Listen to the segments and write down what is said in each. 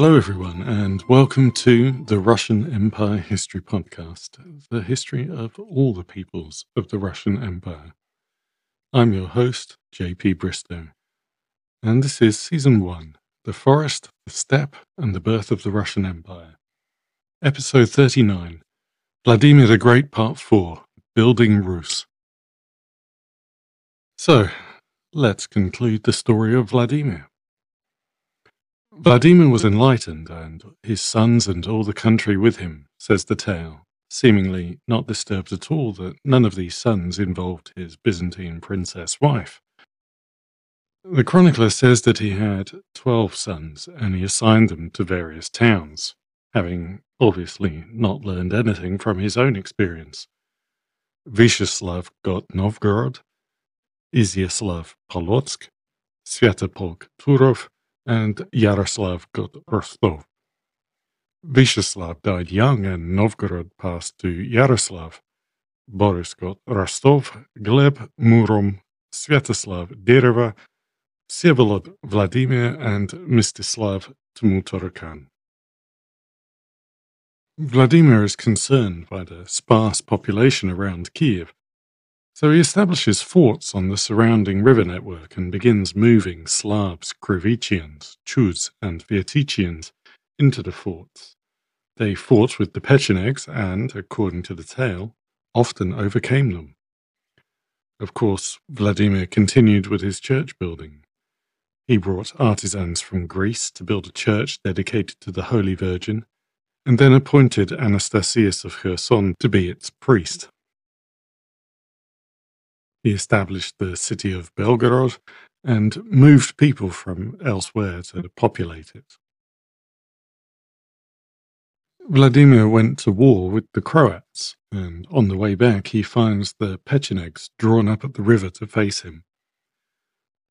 Hello, everyone, and welcome to the Russian Empire History Podcast, the history of all the peoples of the Russian Empire. I'm your host, JP Bristow, and this is Season 1 The Forest, the Steppe, and the Birth of the Russian Empire. Episode 39 Vladimir the Great, Part 4 Building Rus. So, let's conclude the story of Vladimir. Vladimir was enlightened, and his sons and all the country with him, says the tale, seemingly not disturbed at all that none of these sons involved his Byzantine princess wife. The chronicler says that he had twelve sons, and he assigned them to various towns, having obviously not learned anything from his own experience. Vyacheslav got Novgorod, Izyaslav Polotsk, Svyatopolk Turov, and Yaroslav got Rostov. Vyacheslav died young and Novgorod passed to Yaroslav. Boris got Rostov, Gleb, Murom, Sviatoslav, Derevo, Vsevolod, Vladimir, and Mstislav Tmutorakan. Vladimir is concerned by the sparse population around Kiev so he establishes forts on the surrounding river network and begins moving Slavs, Krivichians, Chud, and Vyatichians into the forts. They fought with the Pechenegs and, according to the tale, often overcame them. Of course, Vladimir continued with his church building. He brought artisans from Greece to build a church dedicated to the Holy Virgin, and then appointed Anastasius of Kherson to be its priest. He established the city of Belgorod and moved people from elsewhere to populate it. Vladimir went to war with the Croats, and on the way back he finds the Pechenegs drawn up at the river to face him.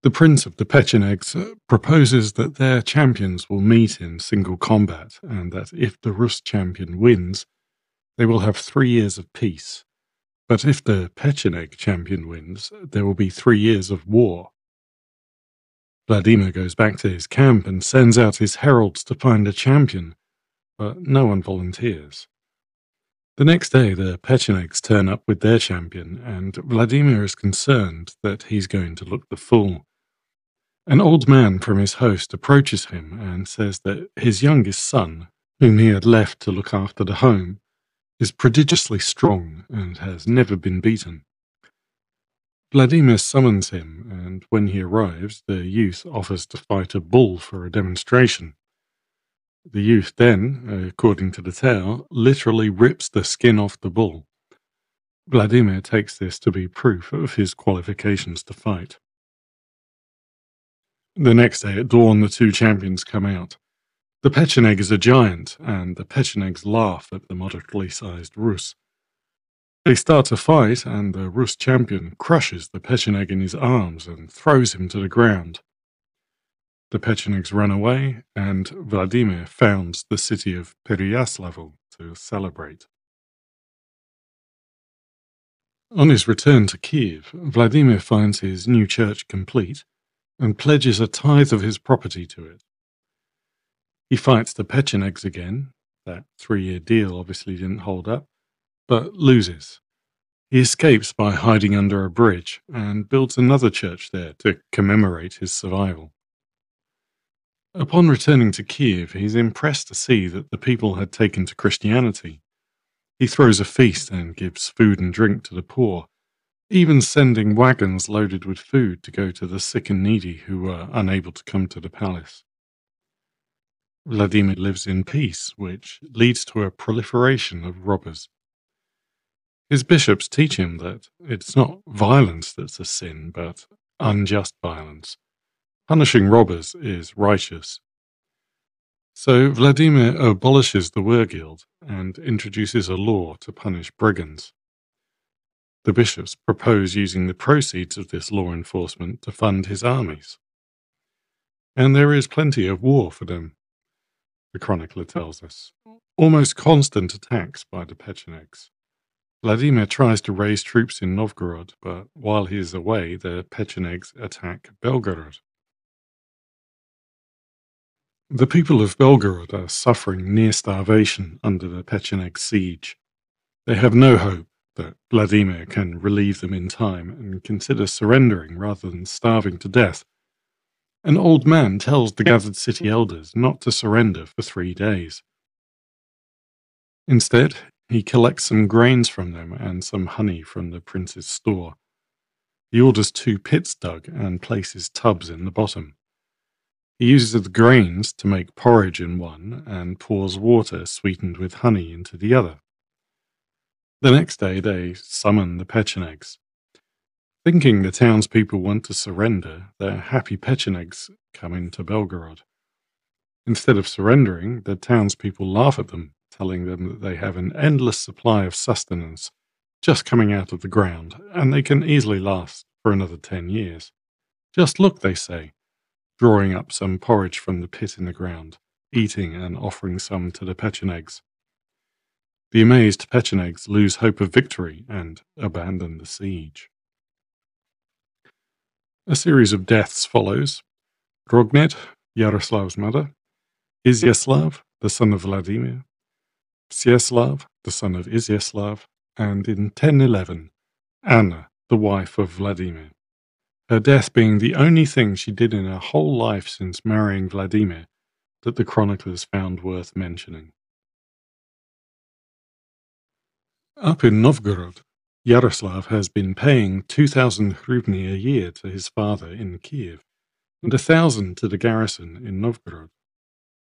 The prince of the Pechenegs proposes that their champions will meet in single combat, and that if the Rus champion wins, they will have three years of peace. But if the Pecheneg champion wins, there will be three years of war. Vladimir goes back to his camp and sends out his heralds to find a champion, but no one volunteers. The next day, the Pechenegs turn up with their champion, and Vladimir is concerned that he's going to look the fool. An old man from his host approaches him and says that his youngest son, whom he had left to look after the home, is prodigiously strong and has never been beaten. Vladimir summons him, and when he arrives, the youth offers to fight a bull for a demonstration. The youth then, according to the tale, literally rips the skin off the bull. Vladimir takes this to be proof of his qualifications to fight. The next day at dawn, the two champions come out. The Pecheneg is a giant, and the Pechenegs laugh at the moderately sized Rus. They start a fight, and the Rus champion crushes the Pecheneg in his arms and throws him to the ground. The Pechenegs run away, and Vladimir founds the city of Pereyaslav to celebrate. On his return to Kiev, Vladimir finds his new church complete and pledges a tithe of his property to it. He fights the Pechenegs again. That three year deal obviously didn't hold up, but loses. He escapes by hiding under a bridge and builds another church there to commemorate his survival. Upon returning to Kiev, he's impressed to see that the people had taken to Christianity. He throws a feast and gives food and drink to the poor, even sending wagons loaded with food to go to the sick and needy who were unable to come to the palace. Vladimir lives in peace, which leads to a proliferation of robbers. His bishops teach him that it's not violence that's a sin, but unjust violence. Punishing robbers is righteous. So Vladimir abolishes the Wergild and introduces a law to punish brigands. The bishops propose using the proceeds of this law enforcement to fund his armies. And there is plenty of war for them the chronicler tells us. Almost constant attacks by the Pechenegs. Vladimir tries to raise troops in Novgorod, but while he is away, the Pechenegs attack Belgorod. The people of Belgorod are suffering near starvation under the Pecheneg siege. They have no hope that Vladimir can relieve them in time and consider surrendering rather than starving to death. An old man tells the gathered city elders not to surrender for three days. Instead, he collects some grains from them and some honey from the prince's store. He orders two pits dug and places tubs in the bottom. He uses the grains to make porridge in one and pours water sweetened with honey into the other. The next day they summon the Pechenegs. Thinking the townspeople want to surrender, the happy Pechenegs come into Belgorod. Instead of surrendering, the townspeople laugh at them, telling them that they have an endless supply of sustenance just coming out of the ground, and they can easily last for another ten years. Just look, they say, drawing up some porridge from the pit in the ground, eating and offering some to the Pechenegs. The amazed Pechenegs lose hope of victory and abandon the siege. A series of deaths follows. Rogned, Yaroslav's mother, Izyaslav, the son of Vladimir, Mstyaslav, the son of Izyaslav, and in 1011, Anna, the wife of Vladimir. Her death being the only thing she did in her whole life since marrying Vladimir that the chroniclers found worth mentioning. Up in Novgorod, Yaroslav has been paying 2,000 hrivni a year to his father in Kiev and a thousand to the garrison in Novgorod.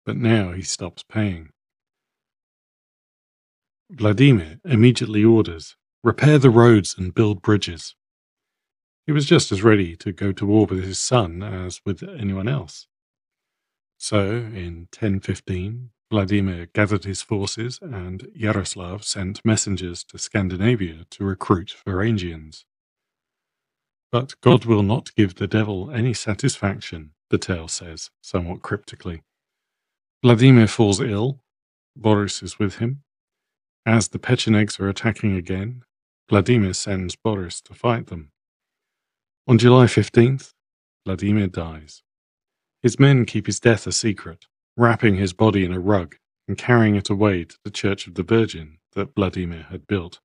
But now he stops paying. Vladimir immediately orders, repair the roads and build bridges. He was just as ready to go to war with his son as with anyone else. So, in 1015, Vladimir gathered his forces and Yaroslav sent messengers to Scandinavia to recruit Varangians. But God will not give the devil any satisfaction, the tale says, somewhat cryptically. Vladimir falls ill, Boris is with him. As the Pechenegs are attacking again, Vladimir sends Boris to fight them. On July 15th, Vladimir dies. His men keep his death a secret, wrapping his body in a rug and carrying it away to the Church of the Virgin that Vladimir had built.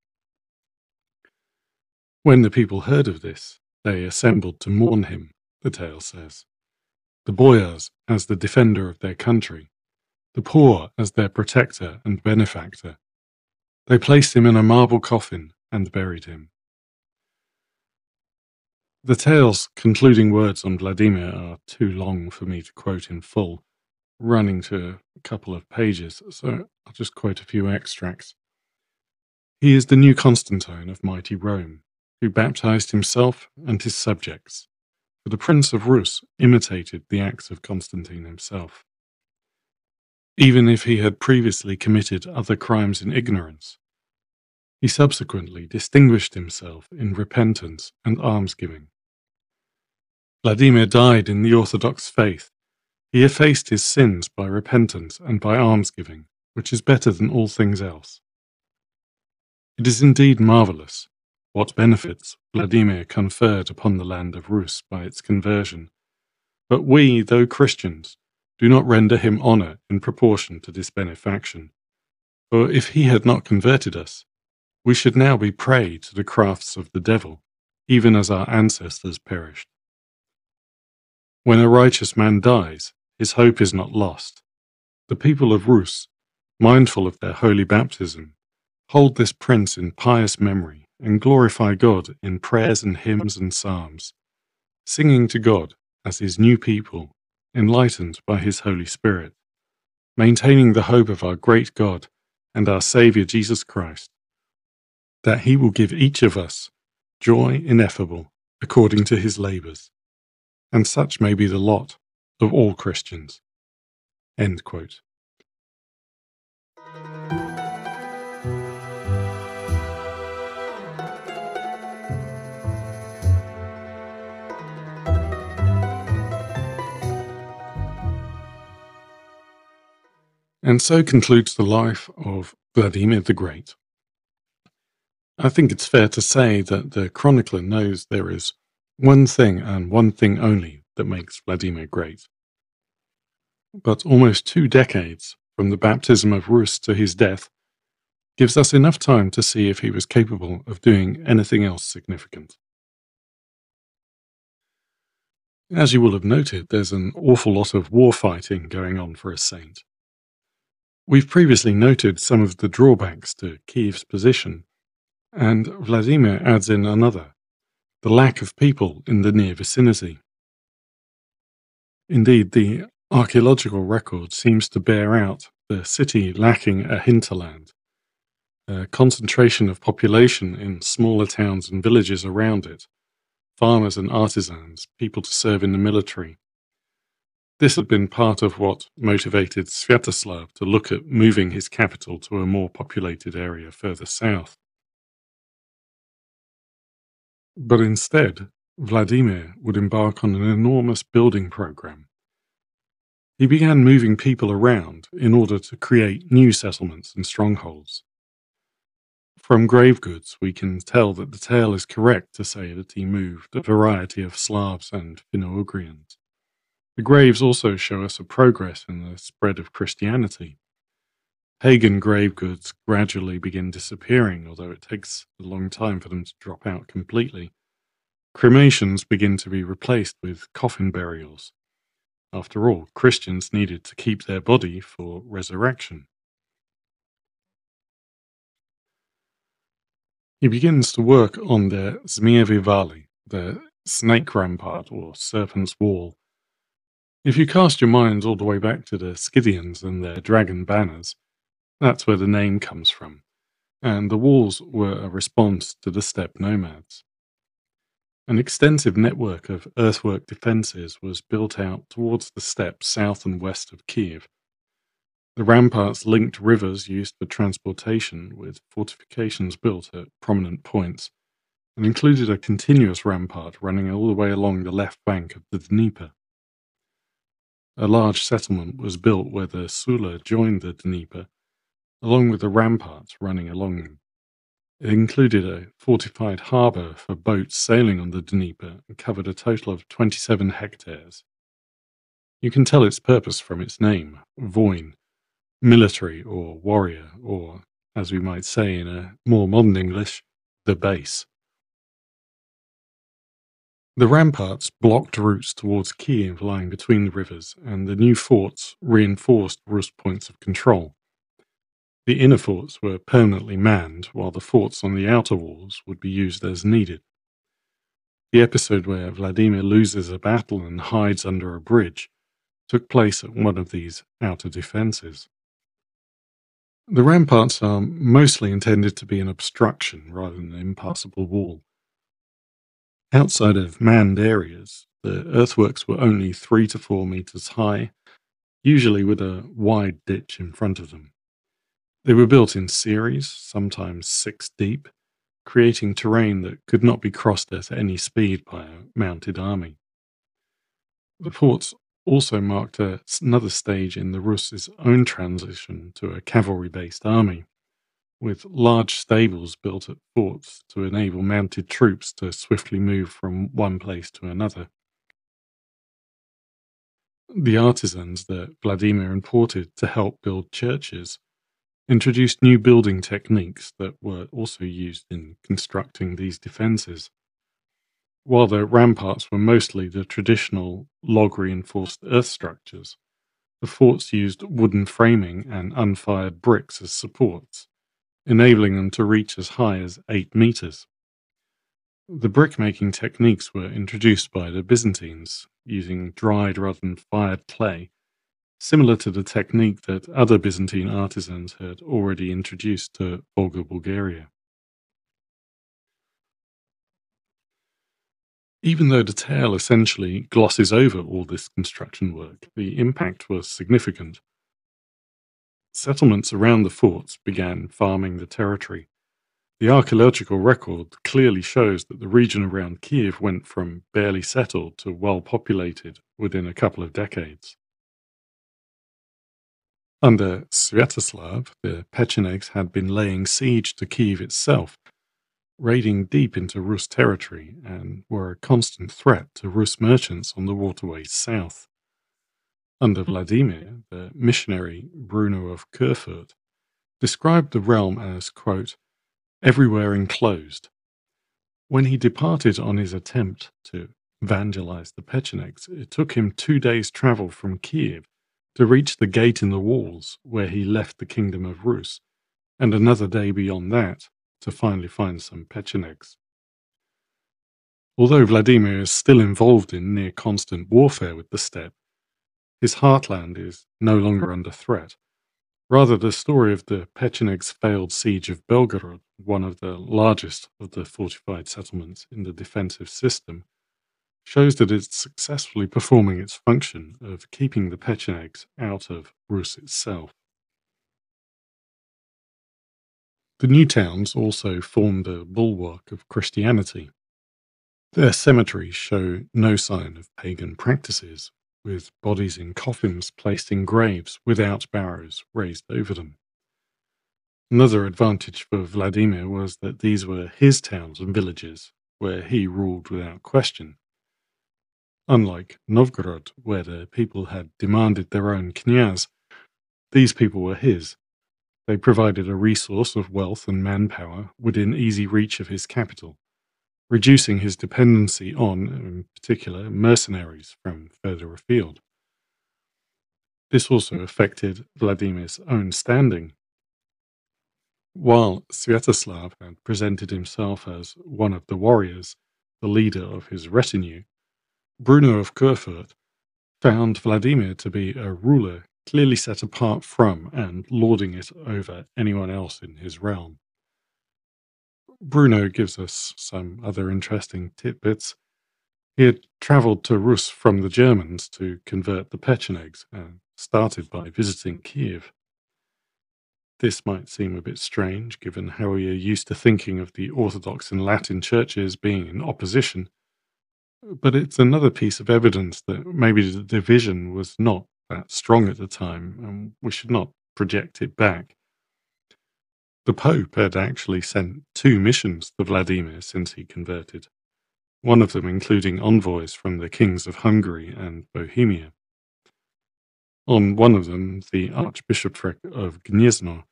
When the people heard of this, they assembled to mourn him, the tale says. The boyars as the defender of their country, the poor as their protector and benefactor. They placed him in a marble coffin and buried him. The tale's concluding words on Vladimir are too long for me to quote in full, running to a couple of pages, so I'll just quote a few extracts. He is the new Constantine of mighty Rome, who baptized himself and his subjects, for the Prince of Rus imitated the acts of Constantine himself. Even if he had previously committed other crimes in ignorance, he subsequently distinguished himself in repentance and almsgiving. Vladimir died in the Orthodox faith he effaced his sins by repentance and by almsgiving, which is better than all things else. It is indeed marvellous what benefits Vladimir conferred upon the land of Rus by its conversion, but we, though Christians, do not render him honour in proportion to this benefaction. For if he had not converted us, we should now be prey to the crafts of the devil, even as our ancestors perished. When a righteous man dies, his hope is not lost. The people of Rus, mindful of their holy baptism, hold this prince in pious memory and glorify God in prayers and hymns and psalms, singing to God as his new people, enlightened by his Holy Spirit, maintaining the hope of our great God and our Saviour Jesus Christ, that he will give each of us joy ineffable according to his labours, and such may be the lot of all Christians. End quote. And so concludes the life of Vladimir the Great. I think it's fair to say that the chronicler knows there is one thing and one thing only that makes Vladimir great. but almost two decades from the baptism of Rus to his death gives us enough time to see if he was capable of doing anything else significant. As you will have noted, there's an awful lot of war fighting going on for a saint. We've previously noted some of the drawbacks to Kiev's position, and Vladimir adds in another the lack of people in the near vicinity. Indeed, the archaeological record seems to bear out the city lacking a hinterland, a concentration of population in smaller towns and villages around it, farmers and artisans, people to serve in the military. This had been part of what motivated Sviatoslav to look at moving his capital to a more populated area further south. But instead, Vladimir would embark on an enormous building program. He began moving people around in order to create new settlements and strongholds. From grave goods, we can tell that the tale is correct to say that he moved a variety of Slavs and Finno-Ugrians. The graves also show us a progress in the spread of Christianity. Pagan grave goods gradually begin disappearing, although it takes a long time for them to drop out completely. Cremations begin to be replaced with coffin burials. After all, Christians needed to keep their body for resurrection. He begins to work on the Zmievi Valy, the snake rampart or serpent's wall. If you cast your minds all the way back to the Scythians and their dragon banners, that's where the name comes from, and the walls were a response to the steppe nomads. An extensive network of earthwork defences was built out towards the steppes south and west of Kiev, the ramparts linked rivers used for transportation with fortifications built at prominent points, and included a continuous rampart running all the way along the left bank of the Dnieper. A large settlement was built where the Sula joined the Dnieper, along with the ramparts running along It included a fortified harbour for boats sailing on the Dnieper and covered a total of 27 hectares. You can tell its purpose from its name, Voin, military or warrior, or, as we might say in a more modern English, the base. The ramparts blocked routes towards Kiev lying between the rivers, and the new forts reinforced Rus points of control. The inner forts were permanently manned, while the forts on the outer walls would be used as needed. The episode where Vladimir loses a battle and hides under a bridge took place at one of these outer defences. The ramparts are mostly intended to be an obstruction rather than an impassable wall. Outside of manned areas, the earthworks were only three to four meters high, usually with a wide ditch in front of them. They were built in series, sometimes six deep, creating terrain that could not be crossed at any speed by a mounted army. The forts also marked a, another stage in the Rus' own transition to a cavalry-based army, with large stables built at forts to enable mounted troops to swiftly move from one place to another. The artisans that Vladimir imported to help build churches introduced new building techniques that were also used in constructing these defences. While the ramparts were mostly the traditional log-reinforced earth structures, the forts used wooden framing and unfired bricks as supports, enabling them to reach as high as 8 meters. The brick-making techniques were introduced by the Byzantines, using dried rather than fired clay, similar to the technique that other Byzantine artisans had already introduced to Volga Bulgaria. Even though the tale essentially glosses over all this construction work, the impact was significant. Settlements around the forts began farming the territory. The archaeological record clearly shows that the region around Kiev went from barely settled to well populated within a couple of decades. Under Sviatoslav, the Pechenegs had been laying siege to Kiev itself raiding deep into Rus territory and were a constant threat to Rus merchants on the waterways south. Under hmm. Vladimir, the missionary Bruno of Querfurt described the realm as, quote, everywhere enclosed. When he departed on his attempt to evangelize the Pechenegs, it took him two days' travel from Kiev to reach the gate in the walls where he left the kingdom of Rus, and another day beyond that to finally find some Pechenegs. Although Vladimir is still involved in near constant warfare with the steppe, his heartland is no longer under threat. Rather, the story of the Pechenegs' failed siege of Belgorod, one of the largest of the fortified settlements in the defensive system, shows that it's successfully performing its function of keeping the Pechenegs out of Rus itself. The new towns also formed a bulwark of Christianity. Their cemeteries show no sign of pagan practices, with bodies in coffins placed in graves without barrows raised over them. Another advantage for Vladimir was that these were his towns and villages, where he ruled without question. Unlike Novgorod, where the people had demanded their own knyaz, these people were his. They provided a resource of wealth and manpower within easy reach of his capital reducing his dependency on, in particular, mercenaries from further afield. This also affected Vladimir's own standing. While Sviatoslav had presented himself as one of the warriors, the leader of his retinue, Bruno of Querfurt found Vladimir to be a ruler clearly set apart from and lording it over anyone else in his realm. Bruno gives us some other interesting tidbits. He had travelled to Rus from the Germans to convert the Pechenegs and started by visiting Kiev. This might seem a bit strange given how we are used to thinking of the Orthodox and Latin churches being in opposition, but it's another piece of evidence that maybe the division was not that strong at the time, and we should not project it back. The Pope had actually sent two missions to Vladimir since he converted, one of them including envoys from the kings of Hungary and Bohemia. On one of them, the Archbishopric of Gniezno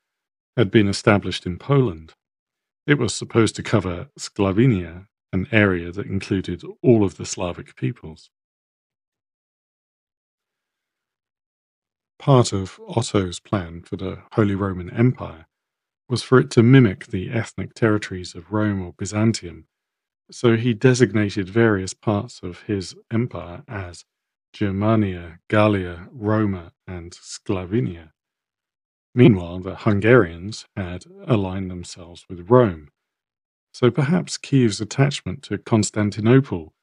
had been established in Poland. It was supposed to cover Sclavinia, an area that included all of the Slavic peoples. Part of Otto's plan for the Holy Roman Empire was for it to mimic the ethnic territories of Rome or Byzantium, so he designated various parts of his empire as Germania, Gallia, Roma, and Sclavinia. Meanwhile, the Hungarians had aligned themselves with Rome, so perhaps Kiev's attachment to Constantinople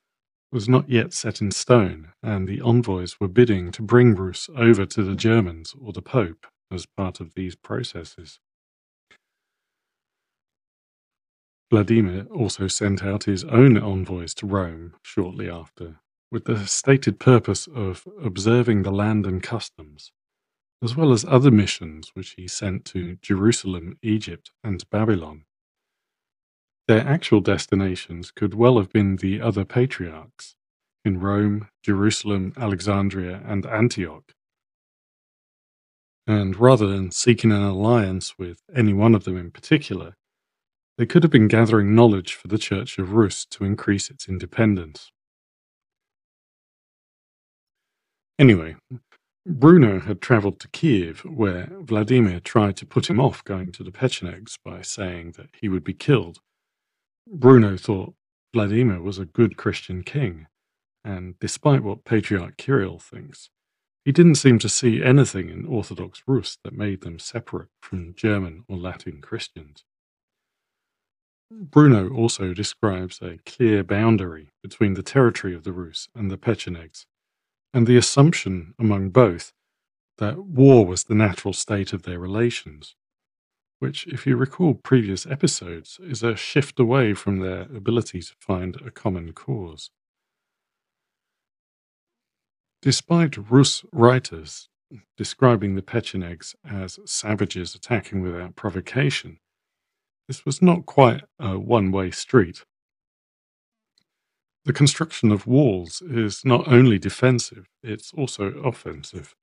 was not yet set in stone, and the envoys were bidding to bring Rus over to the Germans or the Pope as part of these processes. Vladimir also sent out his own envoys to Rome shortly after, with the stated purpose of observing the land and customs, as well as other missions which he sent to Jerusalem, Egypt, and Babylon. Their actual destinations could well have been the other patriarchs in Rome, Jerusalem, Alexandria, and Antioch. And rather than seeking an alliance with any one of them in particular, they could have been gathering knowledge for the Church of Rus to increase its independence. Anyway, Bruno had travelled to Kiev, where Vladimir tried to put him off going to the Pechenegs by saying that he would be killed. Bruno thought Vladimir was a good Christian king, and despite what Patriarch Kirill thinks, he didn't seem to see anything in Orthodox Rus that made them separate from German or Latin Christians. Bruno also describes a clear boundary between the territory of the Rus and the Pechenegs, and the assumption among both that war was the natural state of their relations, which, if you recall previous episodes, is a shift away from their ability to find a common cause. Despite Rus writers describing the Pechenegs as savages attacking without provocation, this was not quite a one way street. The construction of walls is not only defensive, it's also offensive.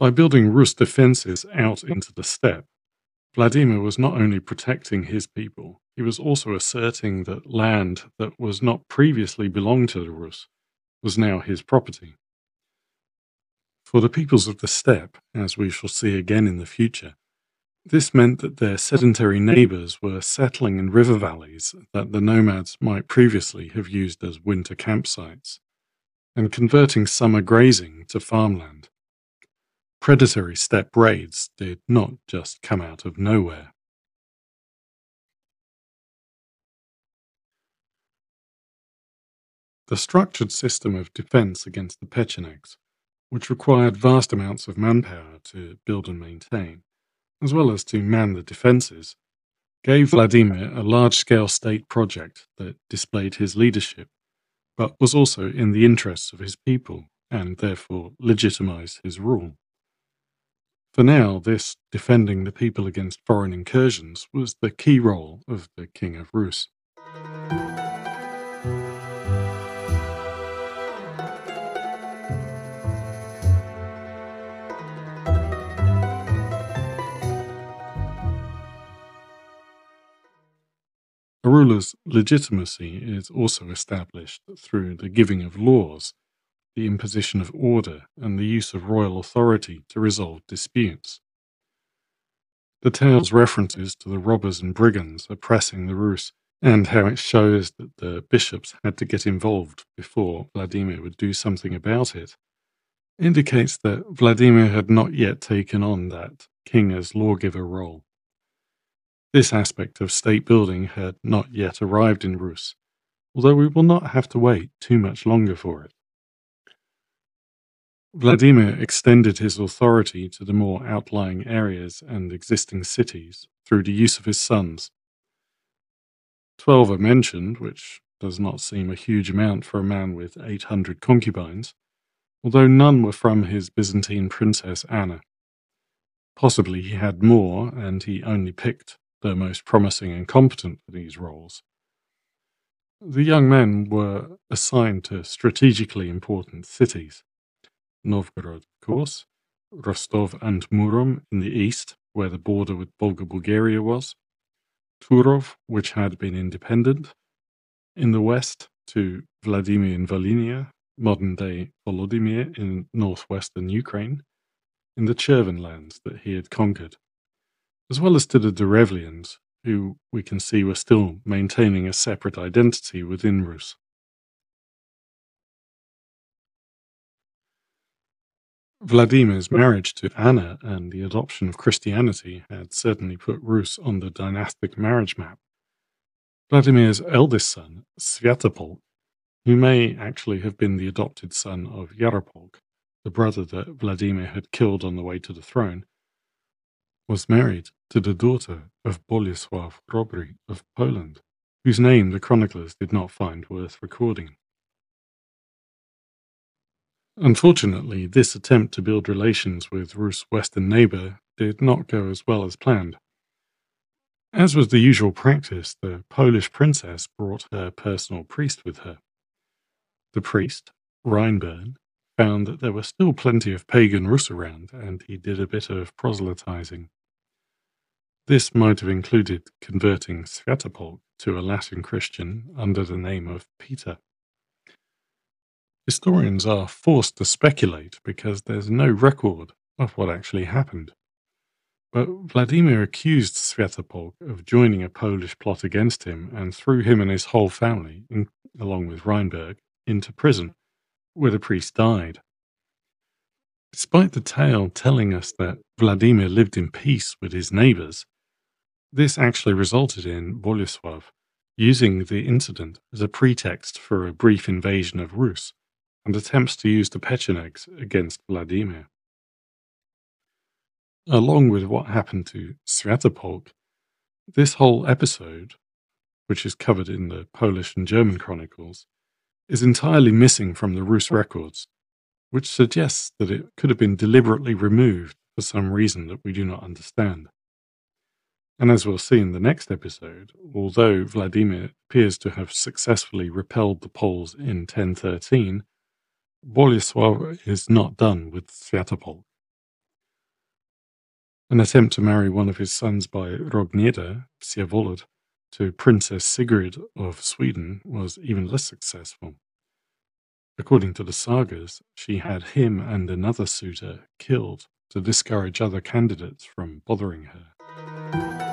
By building Rus defenses out into the steppe, Vladimir was not only protecting his people, he was also asserting that land that was not previously belonged to the Rus was now his property. For the peoples of the steppe, as we shall see again in the future, this meant that their sedentary neighbors were settling in river valleys that the nomads might previously have used as winter campsites, and converting summer grazing to farmland. Predatory steppe raids did not just come out of nowhere. The structured system of defense against the Pechenegs, which required vast amounts of manpower to build and maintain, as well as to man the defences, gave Vladimir a large scale state project that displayed his leadership, but was also in the interests of his people and therefore legitimized his rule. For now, this defending the people against foreign incursions was the key role of the King of Rus. A ruler's legitimacy is also established through the giving of laws, the imposition of order, and the use of royal authority to resolve disputes. The tale's references to the robbers and brigands oppressing the Rus, and how it shows that the bishops had to get involved before Vladimir would do something about it, indicates that Vladimir had not yet taken on that king as lawgiver role. This aspect of state building had not yet arrived in Rus, although we will not have to wait too much longer for it. Vladimir extended his authority to the more outlying areas and existing cities through the use of his sons. Twelve are mentioned, which does not seem a huge amount for a man with 800 concubines, although none were from his Byzantine princess Anna. Possibly he had more, and he only picked the most promising and competent for these roles. The young men were assigned to strategically important cities Novgorod, of course, Rostov and Murom in the east, where the border with Volga Bulgaria was, Turov, which had been independent, in the west to Vladimir in Volhynia, modern day Volodymyr in northwestern Ukraine, in the Cherven lands that he had conquered as well as to the Derevlians, who we can see were still maintaining a separate identity within Rus. Vladimir's marriage to Anna and the adoption of Christianity had certainly put Rus on the dynastic marriage map. Vladimir's eldest son, Svyatopolk, who may actually have been the adopted son of Yaropolk, the brother that Vladimir had killed on the way to the throne, was married to the daughter of Bolesław Chrobry of Poland, whose name the chroniclers did not find worth recording. Unfortunately, this attempt to build relations with Rus' western neighbour did not go as well as planned. As was the usual practice, the Polish princess brought her personal priest with her. The priest, Reinbern, found that there were still plenty of pagan Rus around, and he did a bit of proselytizing. This might have included converting Svyatopolk to a Latin Christian under the name of Peter. Historians are forced to speculate because there's no record of what actually happened. But Vladimir accused Sviatopolk of joining a Polish plot against him and threw him and his whole family, in, along with Reinbern, into prison where the priest died. Despite the tale telling us that Vladimir lived in peace with his neighbors, this actually resulted in Boleslav using the incident as a pretext for a brief invasion of Rus and attempts to use the Pechenegs against Vladimir. Along with what happened to Svyatopolk, this whole episode, which is covered in the Polish and German chronicles, is entirely missing from the Rus records, which suggests that it could have been deliberately removed for some reason that we do not understand. And as we'll see in the next episode, although Vladimir appears to have successfully repelled the Poles in 1013, Boleslav is not done with Sviatopolk. An attempt to marry one of his sons by Rogneda, Vsevolod, to Princess Sigrid of Sweden was even less successful. According to the sagas, she had him and another suitor killed to discourage other candidates from bothering her.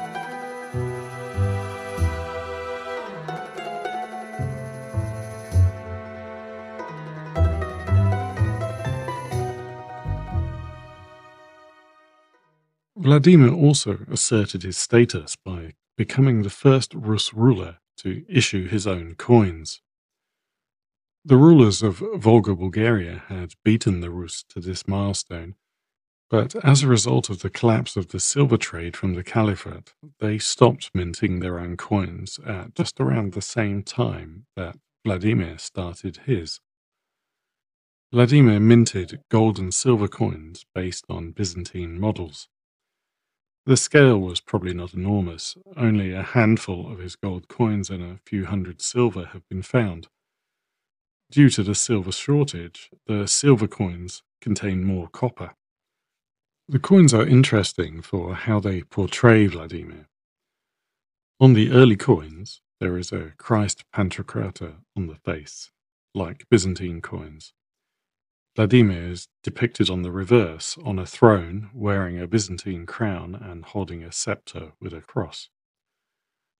Vladimir also asserted his status by becoming the first Rus ruler to issue his own coins. The rulers of Volga Bulgaria had beaten the Rus to this milestone, but as a result of the collapse of the silver trade from the Caliphate, they stopped minting their own coins at just around the same time that Vladimir started his. Vladimir minted gold and silver coins based on Byzantine models. The scale was probably not enormous, only a handful of his gold coins and a few hundred silver have been found. Due to the silver shortage, the silver coins contain more copper. The coins are interesting for how they portray Vladimir. On the early coins, there is a Christ Pantocrator on the face, like Byzantine coins. Vladimir is depicted on the reverse on a throne wearing a Byzantine crown and holding a scepter with a cross.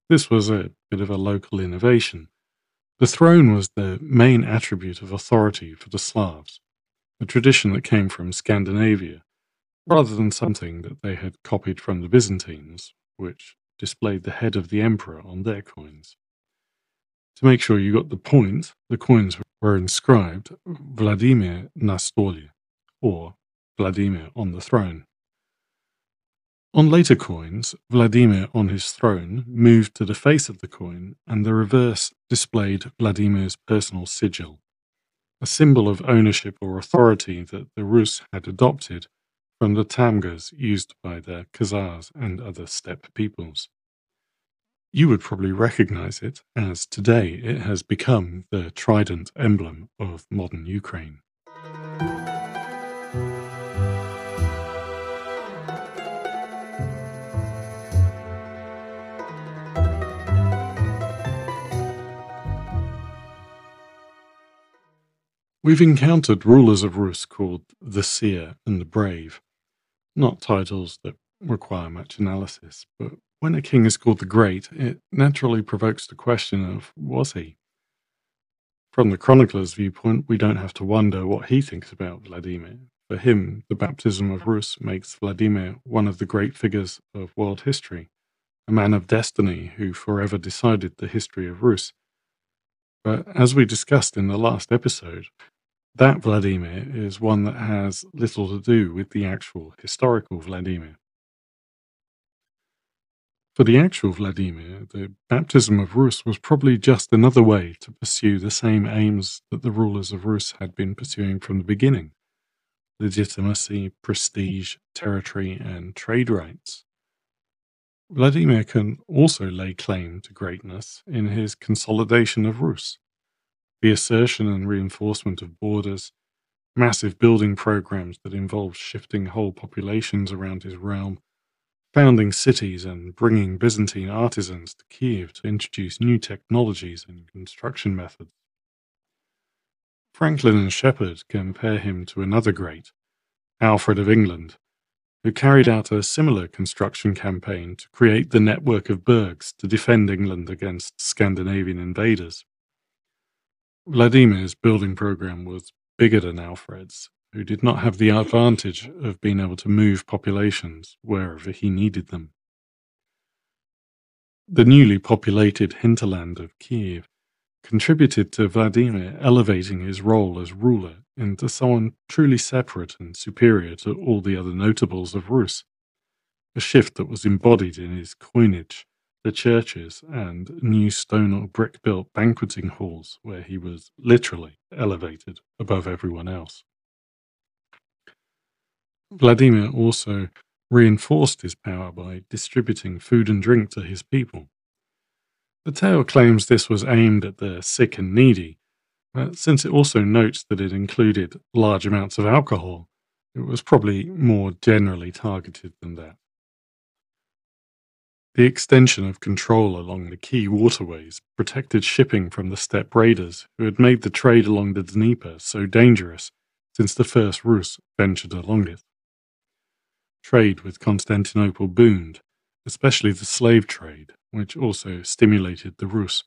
This was a bit of a local innovation. The throne was the main attribute of authority for the Slavs, a tradition that came from Scandinavia, rather than something that they had copied from the Byzantines, which displayed the head of the emperor on their coins. To make sure you got the point, the coins were inscribed Vladimir na stole, or Vladimir on the throne. On later coins, Vladimir on his throne moved to the face of the coin, and the reverse displayed Vladimir's personal sigil, a symbol of ownership or authority that the Rus had adopted from the tamgas used by the Khazars and other steppe peoples. You would probably recognize it, as today it has become the trident emblem of modern Ukraine. We've encountered rulers of Rus called the Seer and the Brave, not titles that require much analysis, but when a king is called the Great, it naturally provokes the question of was he? From the chronicler's viewpoint, we don't have to wonder what he thinks about Vladimir. For him, the baptism of Rus makes Vladimir one of the great figures of world history, a man of destiny who forever decided the history of Rus. But as we discussed in the last episode, that Vladimir is one that has little to do with the actual historical Vladimir. For the actual Vladimir, the baptism of Rus was probably just another way to pursue the same aims that the rulers of Rus had been pursuing from the beginning legitimacy, prestige, territory, and trade rights. Vladimir can also lay claim to greatness in his consolidation of Rus, the assertion and reinforcement of borders, massive building programs that involved shifting whole populations around his realm, founding cities and bringing Byzantine artisans to Kiev to introduce new technologies and construction methods. Franklin and Shepard compare him to another great, Alfred of England, who carried out a similar construction campaign to create the network of burghs to defend England against Scandinavian invaders. Vladimir's building program was bigger than Alfred's who did not have the advantage of being able to move populations wherever he needed them. The newly populated hinterland of Kiev contributed to Vladimir elevating his role as ruler into someone truly separate and superior to all the other notables of Rus, a shift that was embodied in his coinage, the churches, and new stone or brick built banqueting halls where he was literally elevated above everyone else. Vladimir also reinforced his power by distributing food and drink to his people. The tale claims this was aimed at the sick and needy, but since it also notes that it included large amounts of alcohol, it was probably more generally targeted than that. The extension of control along the key waterways protected shipping from the steppe raiders who had made the trade along the Dnieper so dangerous since the first Rus ventured along it. Trade with Constantinople boomed, especially the slave trade, which also stimulated the Rus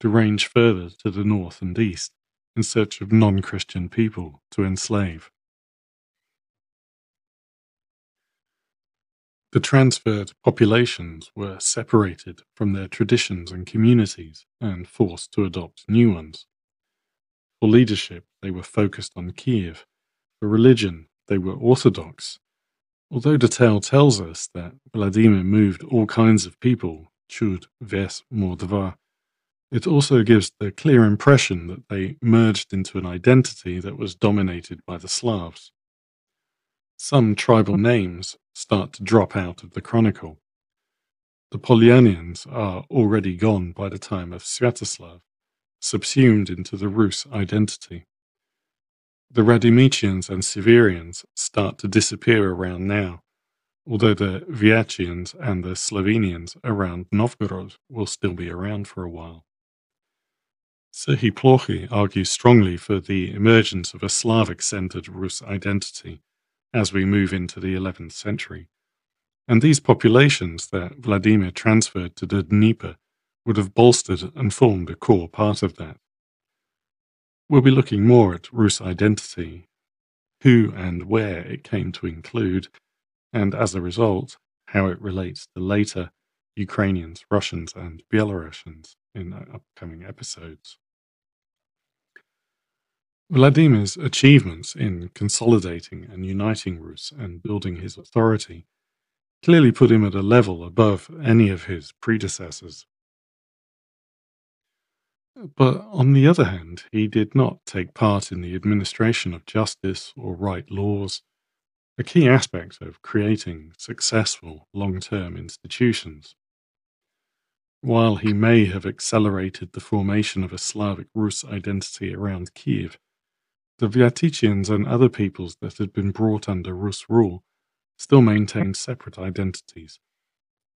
to range further to the north and east in search of non Christian people to enslave. The transferred populations were separated from their traditions and communities and forced to adopt new ones. For leadership, they were focused on Kiev. For religion, they were Orthodox. Although the tale tells us that Vladimir moved all kinds of people, Chud, Ves, Mordva, it also gives the clear impression that they merged into an identity that was dominated by the Slavs. Some tribal names start to drop out of the chronicle. The Polyanians are already gone by the time of Sviatoslav, subsumed into the Rus identity. The Radimichians and Severians start to disappear around now, although the Vyatichians and the Slovenians around Novgorod will still be around for a while. Serhii Plokhy argues strongly for the emergence of a Slavic-centered Rus identity as we move into the 11th century. And these populations that Vladimir transferred to the Dnieper would have bolstered and formed a core part of that. We'll be looking more at Rus identity, who and where it came to include, and as a result, how it relates to later Ukrainians, Russians, and Belarusians in uh, upcoming episodes. Vladimir's achievements in consolidating and uniting Rus and building his authority clearly put him at a level above any of his predecessors. But on the other hand, he did not take part in the administration of justice or write laws, a key aspect of creating successful long term institutions. While he may have accelerated the formation of a Slavic Rus identity around Kiev, the Vyatichians and other peoples that had been brought under Rus rule still maintained separate identities.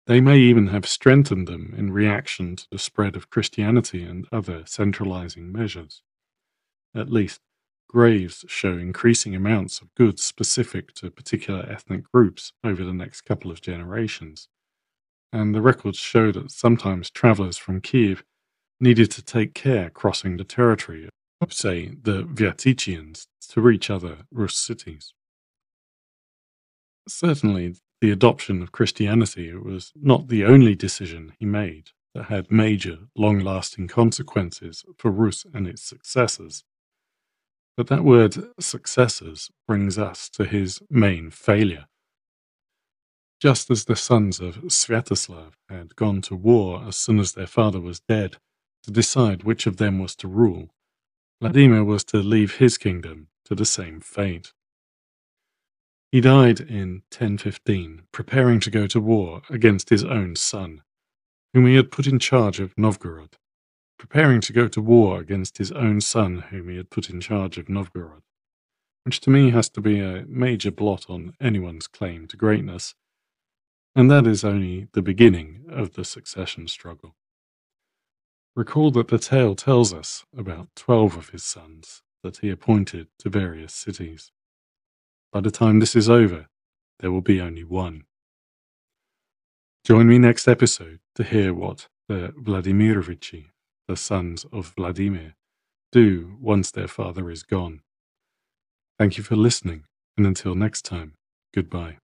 They may even have strengthened them in reaction to the spread of Christianity and other centralizing measures. At least, graves show increasing amounts of goods specific to particular ethnic groups over the next couple of generations. And the records show that sometimes travelers from Kiev needed to take care crossing the territory of, say, the Vyatichians to reach other Rus cities. Certainly, the adoption of Christianity was not the only decision he made that had major, long lasting consequences for Rus and its successors. But that word successors brings us to his main failure. Just as the sons of Sviatoslav had gone to war as soon as their father was dead to decide which of them was to rule, Vladimir was to leave his kingdom to the same fate. He died in 1015, preparing to go to war against his own son, whom he had put in charge of Novgorod. Preparing to go to war against his own son, whom he had put in charge of Novgorod, which to me has to be a major blot on anyone's claim to greatness, and that is only the beginning of the succession struggle. Recall that the tale tells us about twelve of his sons that he appointed to various cities. By the time this is over, there will be only one. Join me next episode to hear what the Vladimirovichi, the sons of Vladimir, do once their father is gone. Thank you for listening, and until next time, goodbye.